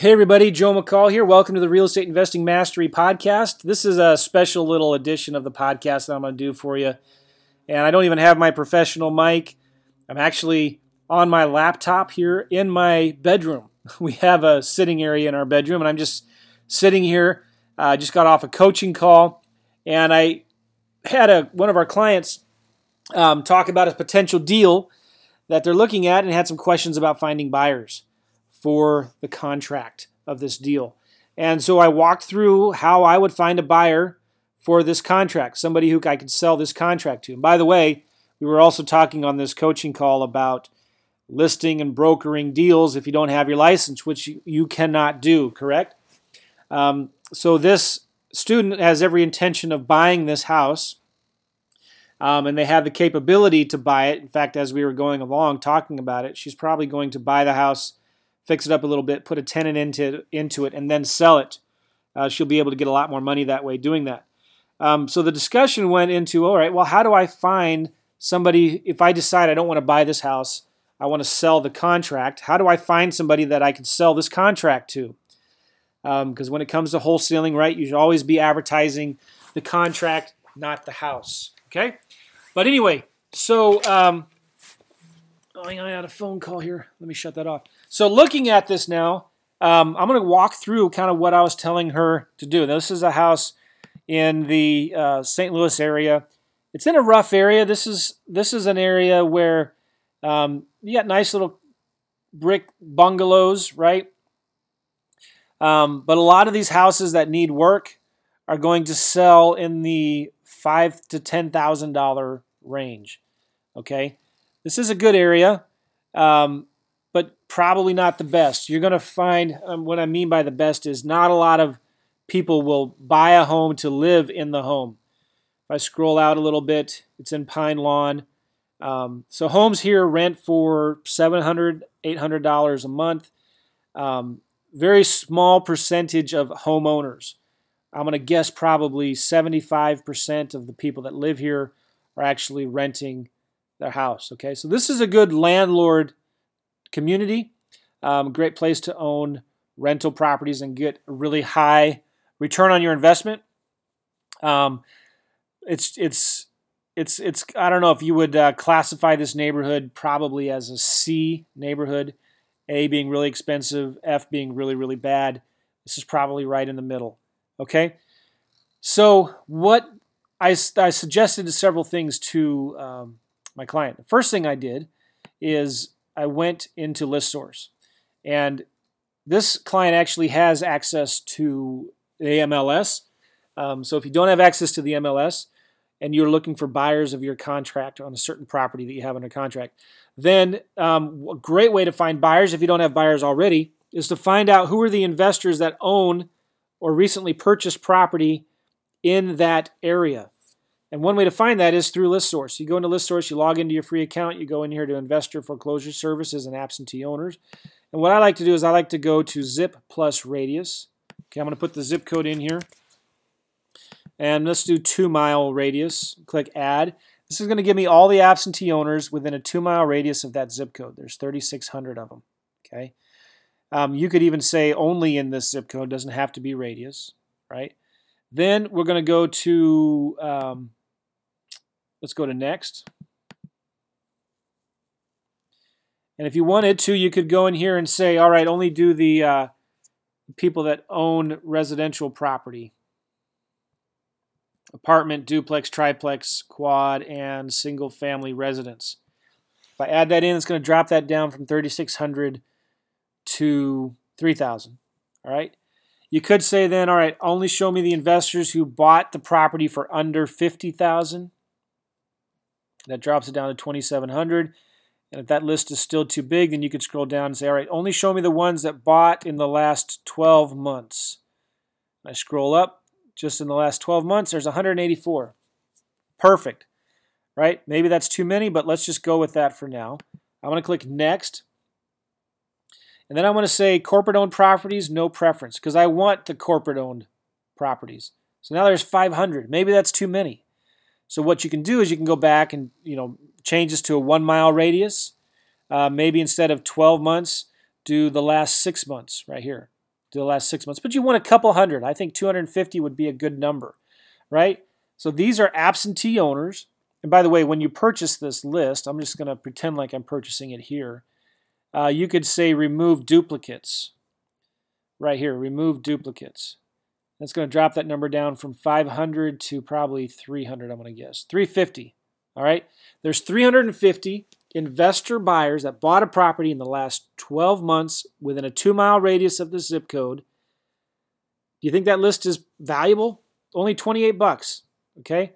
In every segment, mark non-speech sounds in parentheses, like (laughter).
Hey, everybody, Joe McCall here. Welcome to the Real Estate Investing Mastery Podcast. This is a special little edition of the podcast that I'm going to do for you. And I don't even have my professional mic. I'm actually on my laptop here in my bedroom. (laughs) We have a sitting area in our bedroom, and I'm just sitting here. I uh, just got off a coaching call, and I had a one of our clients um, talk about a potential deal that they're looking at and had some questions about finding buyers for the contract of this deal. And so I walked through how I would find a buyer for this contract, somebody who I could sell this contract to. And by the way, we were also talking on this coaching call about listing and brokering deals if you don't have your license, which you cannot do, correct? Um, so this student has every intention of buying this house. Um, and they have the capability to buy it. In fact, as we were going along talking about it, she's probably going to buy the house fix it up a little bit, put a tenant into into it, and then sell it. Uh, she'll be able to get a lot more money that way doing that. Um, so the discussion went into all right, well, how do I find somebody if I decide I don't want to buy this house, I want to sell the contract? How do I find somebody that I can sell this contract to? Because um, when it comes to wholesaling, right, you should always be advertising the contract, not the house. Okay, but anyway, so um, oh, I had a phone call here. Let me shut that off. So looking at this now, um, I'm going to walk through kind of what I was telling her to do. Now, this is a house in the uh, St. Louis area. It's in a rough area. This is this is an area where um, you got nice little brick bungalows, right? Um, but a lot of these houses that need work are going to sell in the five to ten thousand dollar range. Okay, this is a good area. Um, but probably not the best. You're going to find um, what I mean by the best is not a lot of people will buy a home to live in the home. If I scroll out a little bit, it's in Pine Lawn. Um, so homes here rent for $700, $800 a month. Um, very small percentage of homeowners. I'm going to guess probably 75% of the people that live here are actually renting their house. Okay, so this is a good landlord community. Um, great place to own rental properties and get a really high return on your investment. Um, it's it's it's it's I don't know if you would uh, classify this neighborhood probably as a C neighborhood, A being really expensive, F being really really bad. This is probably right in the middle. Okay, so what I, I suggested several things to um, my client. The first thing I did is I went into ListSource. And this client actually has access to the MLS. Um, so if you don't have access to the MLS and you're looking for buyers of your contract on a certain property that you have under contract, then um, a great way to find buyers if you don't have buyers already is to find out who are the investors that own or recently purchased property in that area. And one way to find that is through ListSource. You go into ListSource, you log into your free account, you go in here to investor foreclosure services and absentee owners. And what I like to do is I like to go to zip plus radius. Okay, I'm going to put the zip code in here. And let's do two mile radius. Click add. This is going to give me all the absentee owners within a two mile radius of that zip code. There's 3,600 of them. Okay. Um, you could even say only in this zip code, doesn't have to be radius, right? Then we're going to go to um, Let's go to next. And if you wanted to, you could go in here and say, all right, only do the uh, people that own residential property. Apartment, duplex, triplex, quad, and single family residence. If I add that in, it's going to drop that down from 3,600 to 3,000. All right. You could say then, all right, only show me the investors who bought the property for under 50,000. That drops it down to 2,700. And if that list is still too big, then you could scroll down and say, all right, only show me the ones that bought in the last 12 months. I scroll up, just in the last 12 months, there's 184. Perfect, right? Maybe that's too many, but let's just go with that for now. I'm going to click Next. And then I want to say corporate owned properties, no preference, because I want the corporate owned properties. So now there's 500. Maybe that's too many. So what you can do is you can go back and you know change this to a one mile radius. Uh, maybe instead of 12 months, do the last six months right here. Do the last six months, but you want a couple hundred. I think 250 would be a good number, right? So these are absentee owners. And by the way, when you purchase this list, I'm just going to pretend like I'm purchasing it here. Uh, you could say remove duplicates. Right here, remove duplicates. That's going to drop that number down from 500 to probably 300, I'm going to guess. 350. All right. There's 350 investor buyers that bought a property in the last 12 months within a two mile radius of the zip code. Do you think that list is valuable? Only 28 bucks. Okay.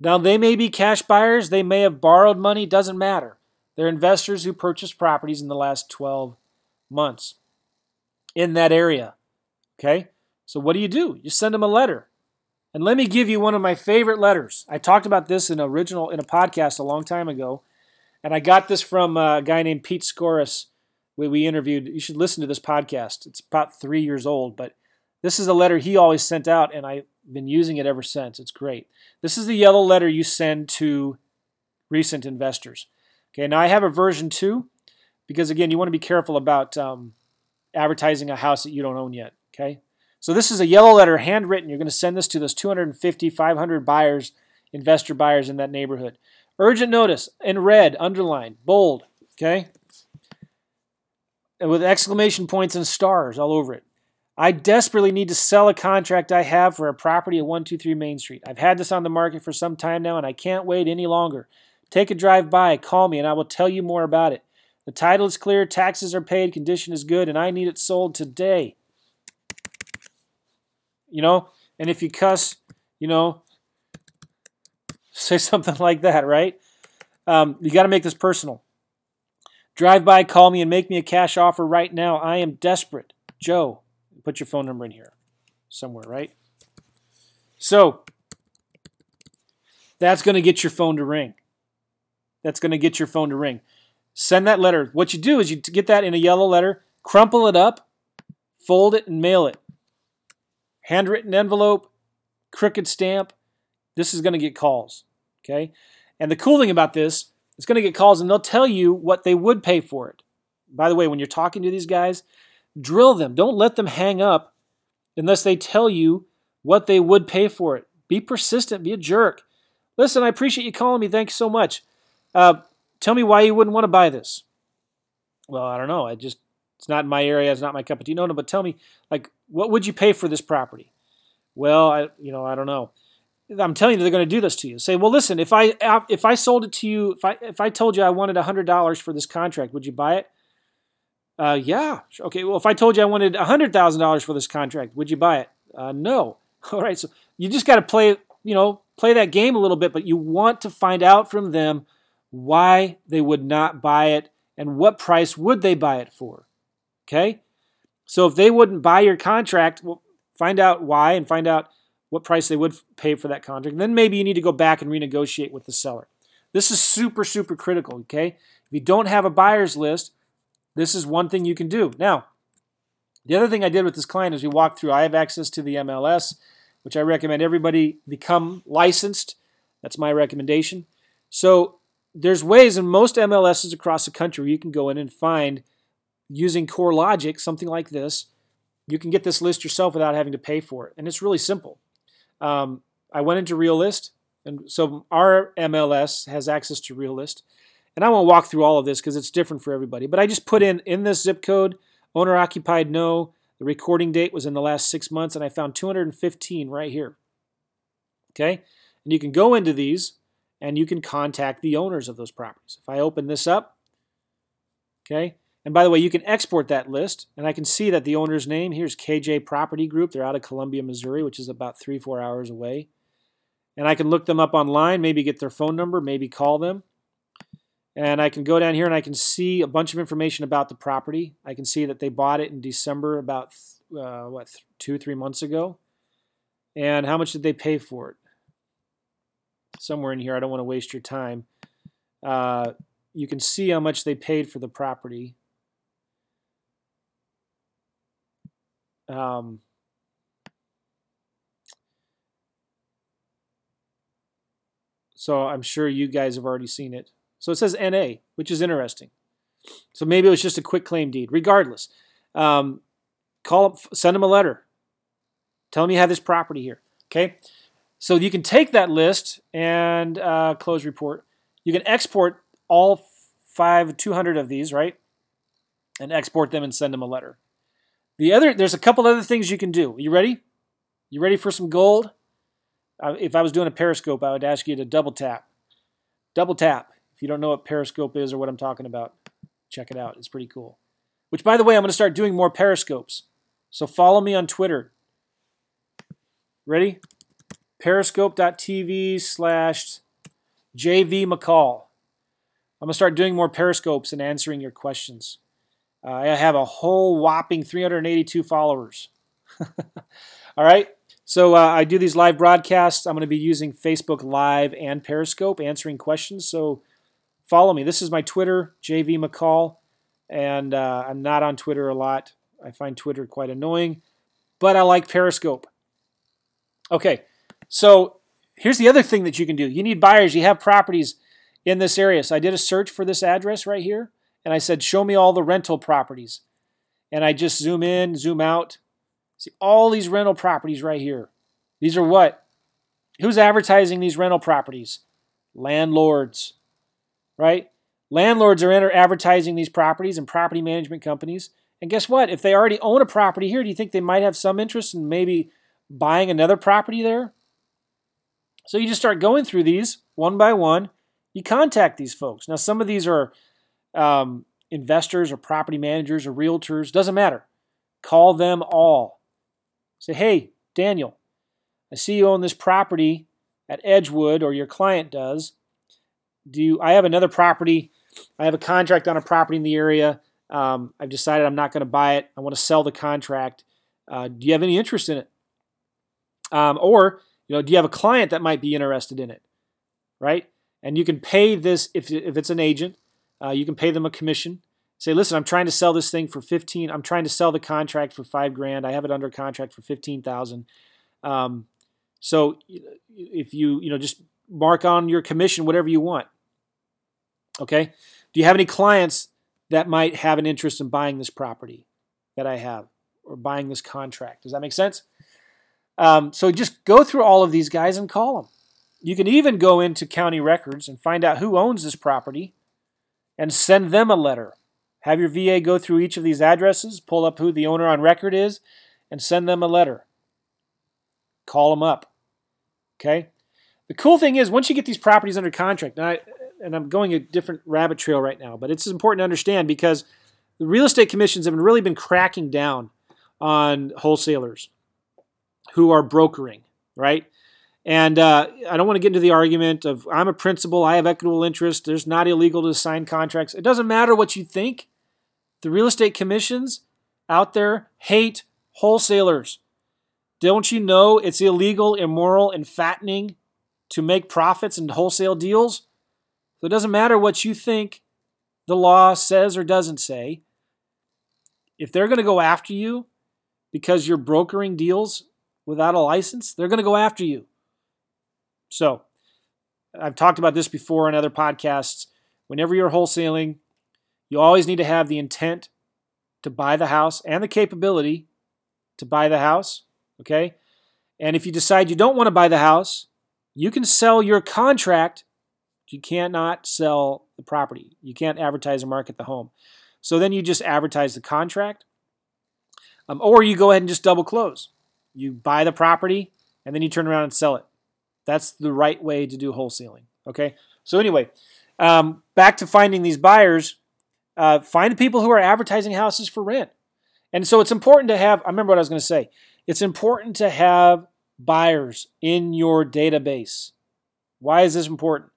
Now they may be cash buyers, they may have borrowed money, doesn't matter. They're investors who purchased properties in the last 12 months in that area. Okay. So what do you do? You send them a letter. And let me give you one of my favorite letters. I talked about this in original in a podcast a long time ago, and I got this from a guy named Pete Scoris. We, we interviewed. You should listen to this podcast. It's about three years old, but this is a letter he always sent out, and I've been using it ever since. It's great. This is the yellow letter you send to recent investors. Okay, now I have a version two because again, you want to be careful about um, advertising a house that you don't own yet. Okay, so this is a yellow letter, handwritten. You're going to send this to those 250, 500 buyers, investor buyers in that neighborhood. Urgent notice in red, underlined, bold, okay? And with exclamation points and stars all over it. I desperately need to sell a contract I have for a property at 123 Main Street. I've had this on the market for some time now and I can't wait any longer. Take a drive by, call me, and I will tell you more about it. The title is clear, taxes are paid, condition is good, and I need it sold today you know? And if you cuss, you know, say (laughs) something like that, right? Um, you got to make this personal. Drive by, call me, and make me a cash offer right now. I am desperate. Joe, put your phone number in here somewhere, right? So that's going to get your phone to ring. That's going to get your phone to ring. Send that letter. What you do is you get that in a yellow letter, crumple it up, fold it, and mail it handwritten envelope, crooked stamp, this is going to get calls. Okay? And the cool thing about this, it's going to get calls and they'll tell you what they would pay for it. By the way, when you're talking to these guys, drill them. Don't let them hang up unless they tell you what they would pay for it. Be persistent, be a jerk. Listen, I appreciate you calling me. Thanks so much. Uh, tell me why you wouldn't want to buy this. Well, I don't know. I just it's not in my area. It's not my cup of tea. No, no. But tell me, like, what would you pay for this property? Well, I, you know, I don't know. I'm telling you, they're going to do this to you. Say, well, listen, if I if I sold it to you, if I if I told you I wanted hundred dollars for this contract, would you buy it? Uh, yeah. Okay. Well, if I told you I wanted hundred thousand dollars for this contract, would you buy it? Uh, no. (laughs) All right. So you just got to play, you know, play that game a little bit, but you want to find out from them why they would not buy it and what price would they buy it for. Okay? So if they wouldn't buy your contract, well, find out why and find out what price they would pay for that contract. And then maybe you need to go back and renegotiate with the seller. This is super, super critical, okay? If you don't have a buyer's list, this is one thing you can do. Now, the other thing I did with this client is we walked through, I have access to the MLS, which I recommend everybody become licensed. That's my recommendation. So there's ways in most MLSs across the country you can go in and find using CoreLogic, something like this, you can get this list yourself without having to pay for it. And it's really simple. Um, I went into Realist, and so our MLS has access to Realist. And I won't walk through all of this because it's different for everybody. But I just put in in this zip code, owner occupied no. The recording date was in the last six months, and I found 215 right here. Okay? And you can go into these and you can contact the owners of those properties. If I open this up, okay, and by the way, you can export that list, and I can see that the owner's name here's KJ Property Group. They're out of Columbia, Missouri, which is about three, four hours away. And I can look them up online, maybe get their phone number, maybe call them. And I can go down here and I can see a bunch of information about the property. I can see that they bought it in December about, uh, what, two, three months ago. And how much did they pay for it? Somewhere in here, I don't want to waste your time. Uh, you can see how much they paid for the property. Um, so I'm sure you guys have already seen it. So it says NA, which is interesting. So maybe it was just a quitclaim deed. Regardless, um, Call up, send them a letter. Tell them you have this property here. Okay. So you can take that list and uh, close report. You can export all five, 200 of these, right? And export them and send them a letter. The other, there's a couple other things you can do. You ready? You ready for some gold? Uh, if I was doing a Periscope, I would ask you to double tap. Double tap. If you don't know what Periscope is or what I'm talking about, check it out. It's pretty cool. Which, by the way, I'm going to start doing more Periscopes. So follow me on Twitter. Ready? Periscope.tv slash JV McCall. I'm going to start doing more Periscopes and answering your questions. Uh, I have a whole whopping 382 followers. (laughs) All right. So uh, I do these live broadcasts. I'm going to be using Facebook Live and Periscope answering questions. So follow me. This is my Twitter, JV McCall, and uh, I'm not on Twitter a lot. I find Twitter quite annoying, but I like Periscope. Okay, so here's the other thing that you can do. You need buyers. You have properties in this area. So I did a search for this address right here, and I said, show me all the rental properties. And I just zoom in, zoom out. See all these rental properties right here. These are what? Who's advertising these rental properties? Landlords, right? Landlords are advertising these properties and property management companies. And guess what? If they already own a property here, do you think they might have some interest in maybe buying another property there? So you just start going through these one by one. You contact these folks. Now, some of these are um, investors or property managers or realtors, doesn't matter. Call them all. Say, hey, Daniel, I see you own this property at Edgewood, or your client does. Do you, I have another property? I have a contract on a property in the area. Um, I've decided I'm not going to buy it. I want to sell the contract. Uh, do you have any interest in it? Um, or, you know, do you have a client that might be interested in it? Right? And you can pay this if, if it's an agent. Uh, you can pay them a commission. Say, listen, I'm trying to sell this thing for 15. I'm trying to sell the contract for five grand. I have it under contract for 15,000. Um, so if you, you know, just mark on your commission whatever you want. Okay. Do you have any clients that might have an interest in buying this property that I have or buying this contract? Does that make sense? Um, so just go through all of these guys and call them. You can even go into county records and find out who owns this property and send them a letter. Have your VA go through each of these addresses, pull up who the owner on record is, and send them a letter. Call them up. Okay? The cool thing is, once you get these properties under contract, and, I, and I'm going a different rabbit trail right now, but it's important to understand because the real estate commissions have really been cracking down on wholesalers who are brokering, right? And uh, I don't want to get into the argument of I'm a principal, I have equitable interest, there's not illegal to sign contracts. It doesn't matter what you think. The real estate commissions out there hate wholesalers. Don't you know it's illegal, immoral, and fattening to make profits in wholesale deals? So it doesn't matter what you think the law says or doesn't say. If they're going to go after you because you're brokering deals without a license, they're going to go after you. So, I've talked about this before in other podcasts. Whenever you're wholesaling, you always need to have the intent to buy the house and the capability to buy the house. Okay? And if you decide you don't want to buy the house, you can sell your contract. You cannot sell the property. You can't advertise or market the home. So then you just advertise the contract. Um, or you go ahead and just double close. You buy the property and then you turn around and sell it. That's the right way to do wholesaling. Okay. So anyway, um, back to finding these buyers. Uh, find the people who are advertising houses for rent. And so it's important to have. I remember what I was going to say. It's important to have buyers in your database. Why is this important?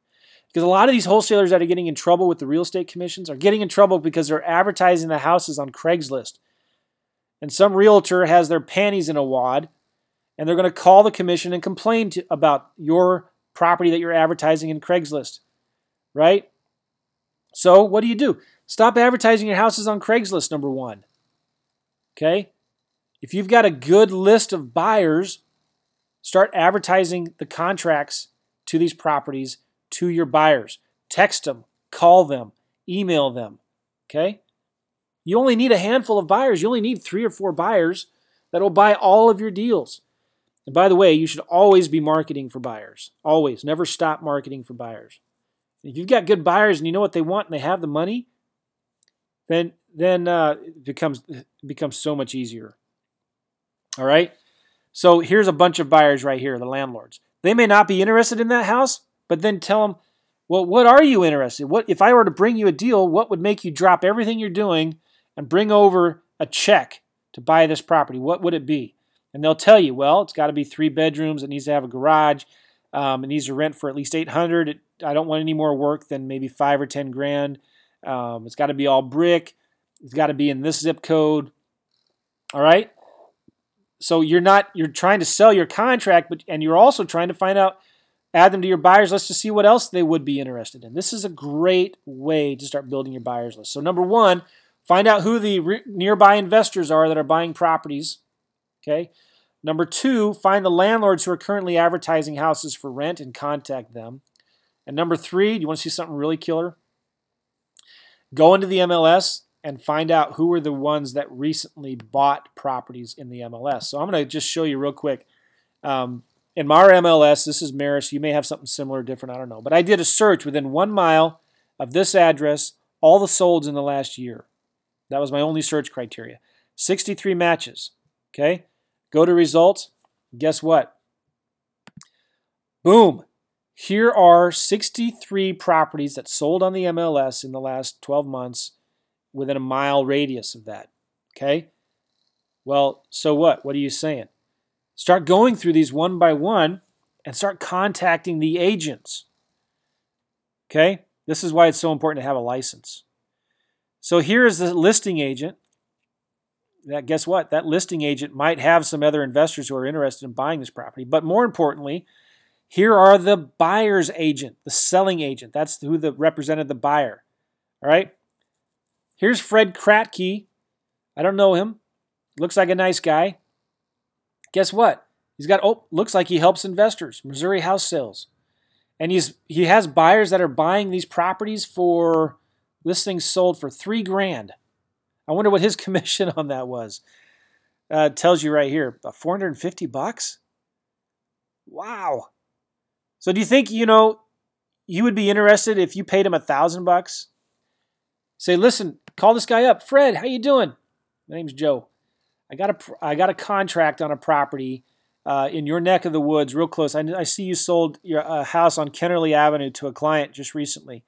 Because a lot of these wholesalers that are getting in trouble with the real estate commissions are getting in trouble because they're advertising the houses on Craigslist. And some realtor has their panties in a wad and they're going to call the commission and complain to, about your property that you're advertising in Craigslist, right? So, what do you do? Stop advertising your houses on Craigslist, number one. Okay? If you've got a good list of buyers, start advertising the contracts to these properties to your buyers. Text them, call them, email them. Okay? You only need a handful of buyers. You only need three or four buyers that will buy all of your deals. And by the way, you should always be marketing for buyers. Always. Never stop marketing for buyers. If you've got good buyers and you know what they want and they have the money, then then uh, it becomes it becomes so much easier. All right. So here's a bunch of buyers right here, the landlords. They may not be interested in that house, but then tell them, well, what are you interested? What if I were to bring you a deal? What would make you drop everything you're doing and bring over a check to buy this property? What would it be? And they'll tell you, well, it's got to be three bedrooms. It needs to have a garage. Um, it needs to rent for at least 800. It, I don't want any more work than maybe five or 10 grand. Um, it's got to be all brick. It's got to be in this zip code. All right. So you're not you're trying to sell your contract, but and you're also trying to find out, add them to your buyers list to see what else they would be interested in. This is a great way to start building your buyers list. So number one, find out who the re- nearby investors are that are buying properties. Okay. Number two, find the landlords who are currently advertising houses for rent and contact them. And number three, do you want to see something really killer? Go into the MLS and find out who are the ones that recently bought properties in the MLS. So I'm going to just show you real quick. Um, in my MLS, this is Maris. You may have something similar, or different. I don't know. But I did a search within one mile of this address, all the solds in the last year. That was my only search criteria. 63 matches. Okay. Go to results. Guess what? Boom. Here are 63 properties that sold on the MLS in the last 12 months within a mile radius of that. Okay? Well, so what? What are you saying? Start going through these one by one and start contacting the agents. Okay? This is why it's so important to have a license. So here is the listing agent. That guess what? That listing agent might have some other investors who are interested in buying this property. But more importantly, here are the buyer's agent, the selling agent. That's who the represented the buyer. All right? Here's Fred Kratke. I don't know him. Looks like a nice guy. Guess what? He's got oh, looks like he helps investors, Missouri house sales. And he's he has buyers that are buying these properties for listings sold for three grand. I wonder what his (laughs) commission on that was. Uh, tells you right here, 450 bucks. Wow. So do you think you know you would be interested if you paid him a thousand bucks? Say, listen, Call this guy up. Fred, how you doing? My name's Joe. I got a I got a contract on a property uh, in your neck of the woods, real close. I, I see you sold your uh, house on Kennerly Avenue to a client just recently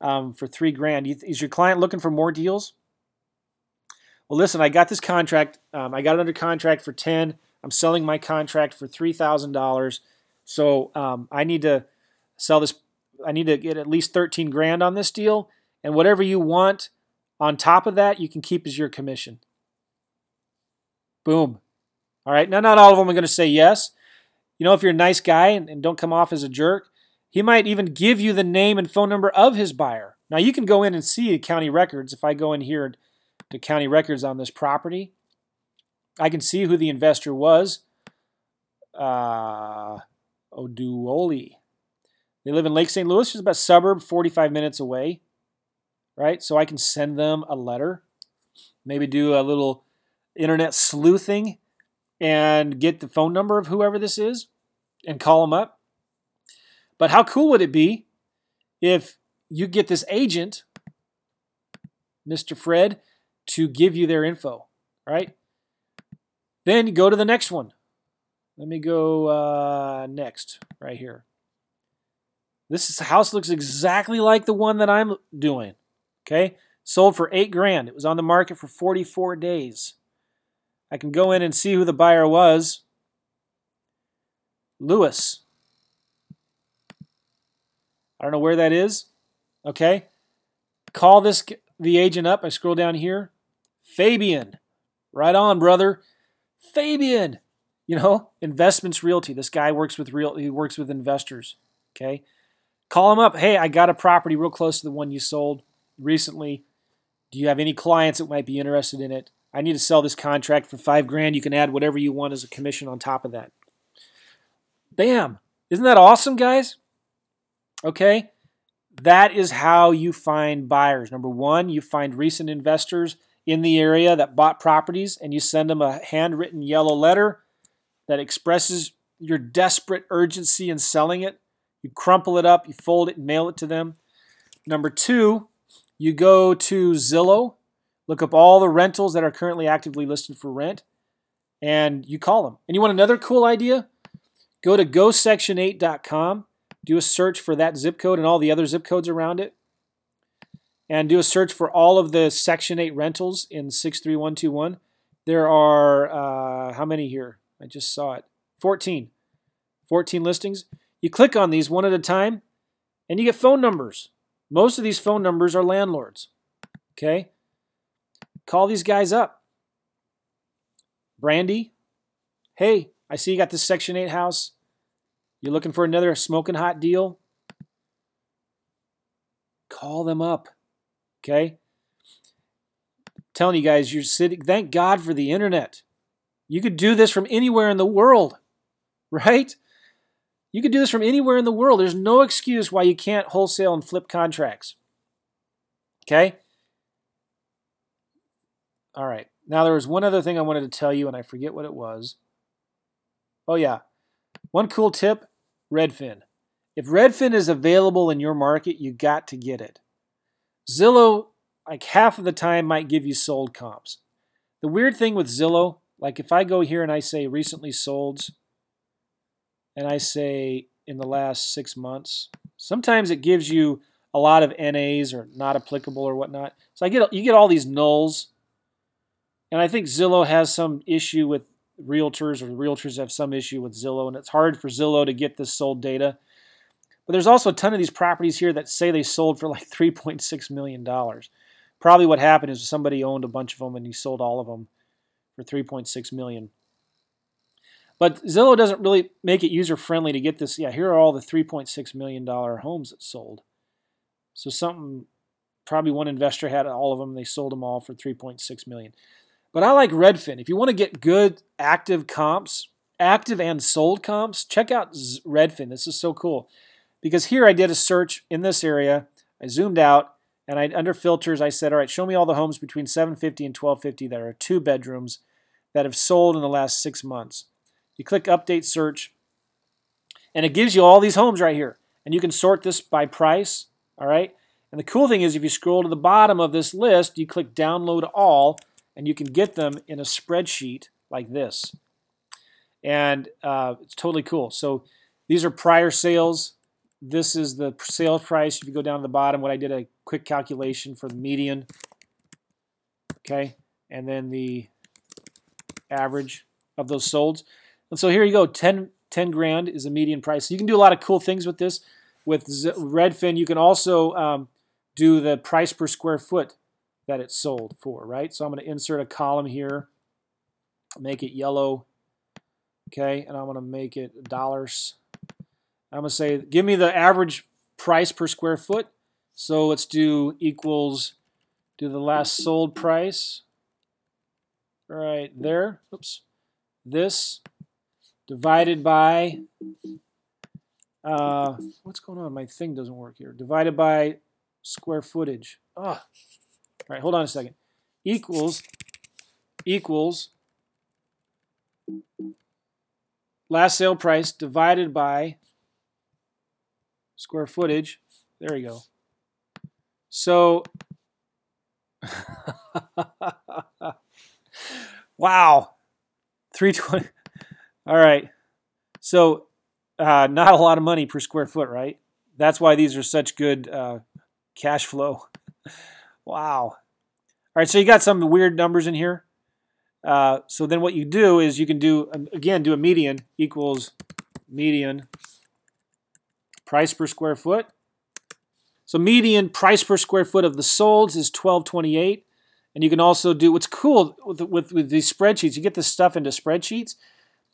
um, for three grand. Is your client looking for more deals? Well, listen, I got this contract. Um, I got it under contract for ten. I'm selling my contract for three thousand dollars. So um, I need to sell this. I need to get at least thirteen grand on this deal, and whatever you want on top of that, you can keep as your commission. Boom. All right. Now, not all of them are going to say yes. You know, if you're a nice guy and, and don't come off as a jerk, he might even give you the name and phone number of his buyer. Now, you can go in and see the county records. If I go in here to county records on this property, I can see who the investor was. Uh, Oduoli. They live in Lake St. Louis, which is about suburb, 45 minutes away right? So I can send them a letter, maybe do a little internet sleuthing and get the phone number of whoever this is and call them up. But how cool would it be if you get this agent, Mr. Fred, to give you their info, right? Then go to the next one. Let me go uh, next, right here. This house looks exactly like the one that I'm doing. Okay, sold for eight grand. It was on the market for 44 days. I can go in and see who the buyer was. Lewis. I don't know where that is. Okay. Call this the agent up. I scroll down here. Fabian. Right on, brother. Fabian. You know, investments realty. This guy works with real he works with investors. Okay. Call him up. Hey, I got a property real close to the one you sold recently. Do you have any clients that might be interested in it? I need to sell this contract for five grand. You can add whatever you want as a commission on top of that. Bam. Isn't that awesome, guys? Okay. That is how you find buyers. Number one, you find recent investors in the area that bought properties and you send them a handwritten yellow letter that expresses your desperate urgency in selling it. You crumple it up, you fold it, and mail it to them. Number two, you go to Zillow, look up all the rentals that are currently actively listed for rent, and you call them. And you want another cool idea? Go to gosection8.com, do a search for that zip code and all the other zip codes around it, and do a search for all of the Section 8 rentals in 63121. There are, uh, how many here? I just saw it. 14. 14 listings. You click on these one at a time, and you get phone numbers. Most of these phone numbers are landlords. Okay? Call these guys up. Brandy, hey, I see you got this Section 8 house. You're looking for another smoking hot deal? Call them up. Okay? I'm telling you guys, you're sitting, thank God for the internet. You could do this from anywhere in the world, (laughs) right? You could do this from anywhere in the world. There's no excuse why you can't wholesale and flip contracts. Okay? All right. Now, there was one other thing I wanted to tell you, and I forget what it was. Oh, yeah. One cool tip Redfin. If Redfin is available in your market, you got to get it. Zillow, like half of the time, might give you sold comps. The weird thing with Zillow, like if I go here and I say recently solds, and I say in the last six months, sometimes it gives you a lot of NAs or not applicable or whatnot. So I get you get all these nulls, and I think Zillow has some issue with realtors, or realtors have some issue with Zillow, and it's hard for Zillow to get this sold data. But there's also a ton of these properties here that say they sold for like $3.6 million. Probably what happened is somebody owned a bunch of them and he sold all of them for 3.6 million. But Zillow doesn't really make it user friendly to get this. Yeah, here are all the 3.6 million dollar homes that sold. So something probably one investor had all of them. They sold them all for 3.6 million. But I like Redfin. If you want to get good active comps, active and sold comps, check out Redfin. This is so cool because here I did a search in this area. I zoomed out and I under filters I said, all right, show me all the homes between 750 and 1250 that are two bedrooms that have sold in the last six months. You click update search and it gives you all these homes right here. And you can sort this by price, all right? And the cool thing is if you scroll to the bottom of this list, you click download all and you can get them in a spreadsheet like this. And uh, it's totally cool. So these are prior sales this is the sales price. If you go down to the bottom, what I did a quick calculation for the median. Okay, and then the average of those solds. And so here you go, 10, 10 grand is a median price. So you can do a lot of cool things with this. With Redfin, you can also um, do the price per square foot that it's sold for, right? So I'm going to insert a column here, make it yellow, okay, and I'm going to make it dollars I'm going to say, give me the average price per square foot. So let's do equals, do the last sold price right there. Oops. This divided by, uh, what's going on? My thing doesn't work here. Divided by square footage. Ah. All right, hold on a second. Equals, equals, last sale price divided by square footage. There you go. So, (laughs) wow, 320. All right. So, uh, not a lot of money per square foot, right? That's why these are such good uh, cash flow. (laughs) wow. All right, so you got some weird numbers in here. Uh, so then what you do is you can do, again, do a median equals median price per square foot. So median price per square foot of the solds is 1228. And you can also do what's cool with, with, with these spreadsheets. You get this stuff into spreadsheets,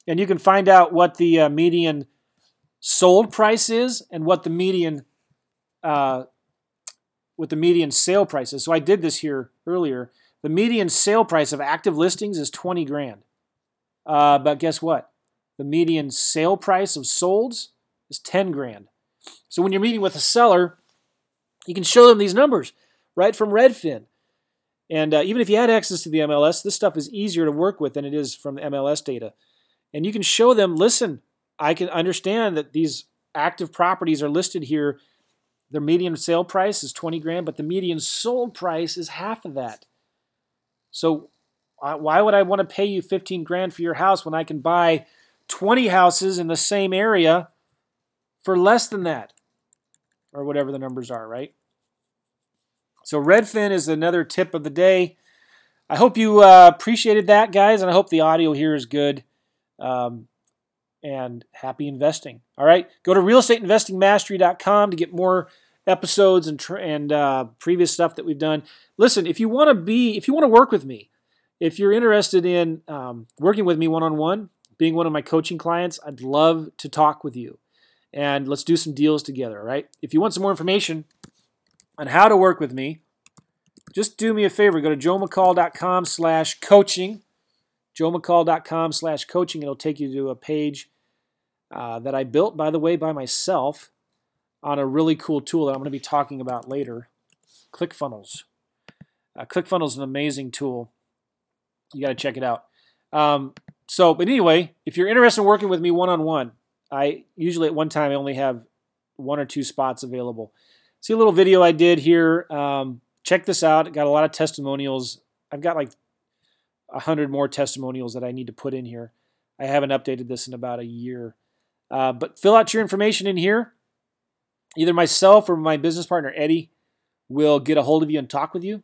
and you can find out what the uh, median sold price is and what the median uh, what the median sale price is. So I did this here earlier. The median sale price of active listings is 20 grand. Uh, but guess what? The median sale price of solds is 10 grand. So when you're meeting with a seller, you can show them these numbers right from Redfin. And uh, even if you had access to the MLS, this stuff is easier to work with than it is from the MLS data. And you can show them, listen, I can understand that these active properties are listed here. Their median sale price is 20 grand, but the median sold price is half of that. So why would I want to pay you 15 grand for your house when I can buy 20 houses in the same area for less than that? Or whatever the numbers are, right? So Redfin is another tip of the day. I hope you uh, appreciated that, guys, and I hope the audio here is good. Um, and happy investing. All right, go to realestateinvestingmastery.com to get more episodes and tr- and uh, previous stuff that we've done. Listen, if you want to be, if you want to work with me, if you're interested in um, working with me one on one, being one of my coaching clients, I'd love to talk with you. And let's do some deals together, right? If you want some more information on how to work with me, just do me a favor. Go to joemccall.com slash coaching. joemccall.com slash coaching. It'll take you to a page uh, that I built, by the way, by myself on a really cool tool that I'm going to be talking about later ClickFunnels. Uh, ClickFunnels is an amazing tool you got to check it out. Um, so, but anyway, if you're interested in working with me one on one, I usually at one time I only have one or two spots available. See a little video I did here. Um, check this out. got a lot of testimonials. I've got like a hundred more testimonials that I need to put in here. I haven't updated this in about a year. Uh, but fill out your information in here. Either myself or my business partner Eddie will get a hold of you and talk with you.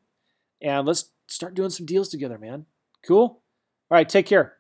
And let's start doing some deals together, man. Cool? All right, take care.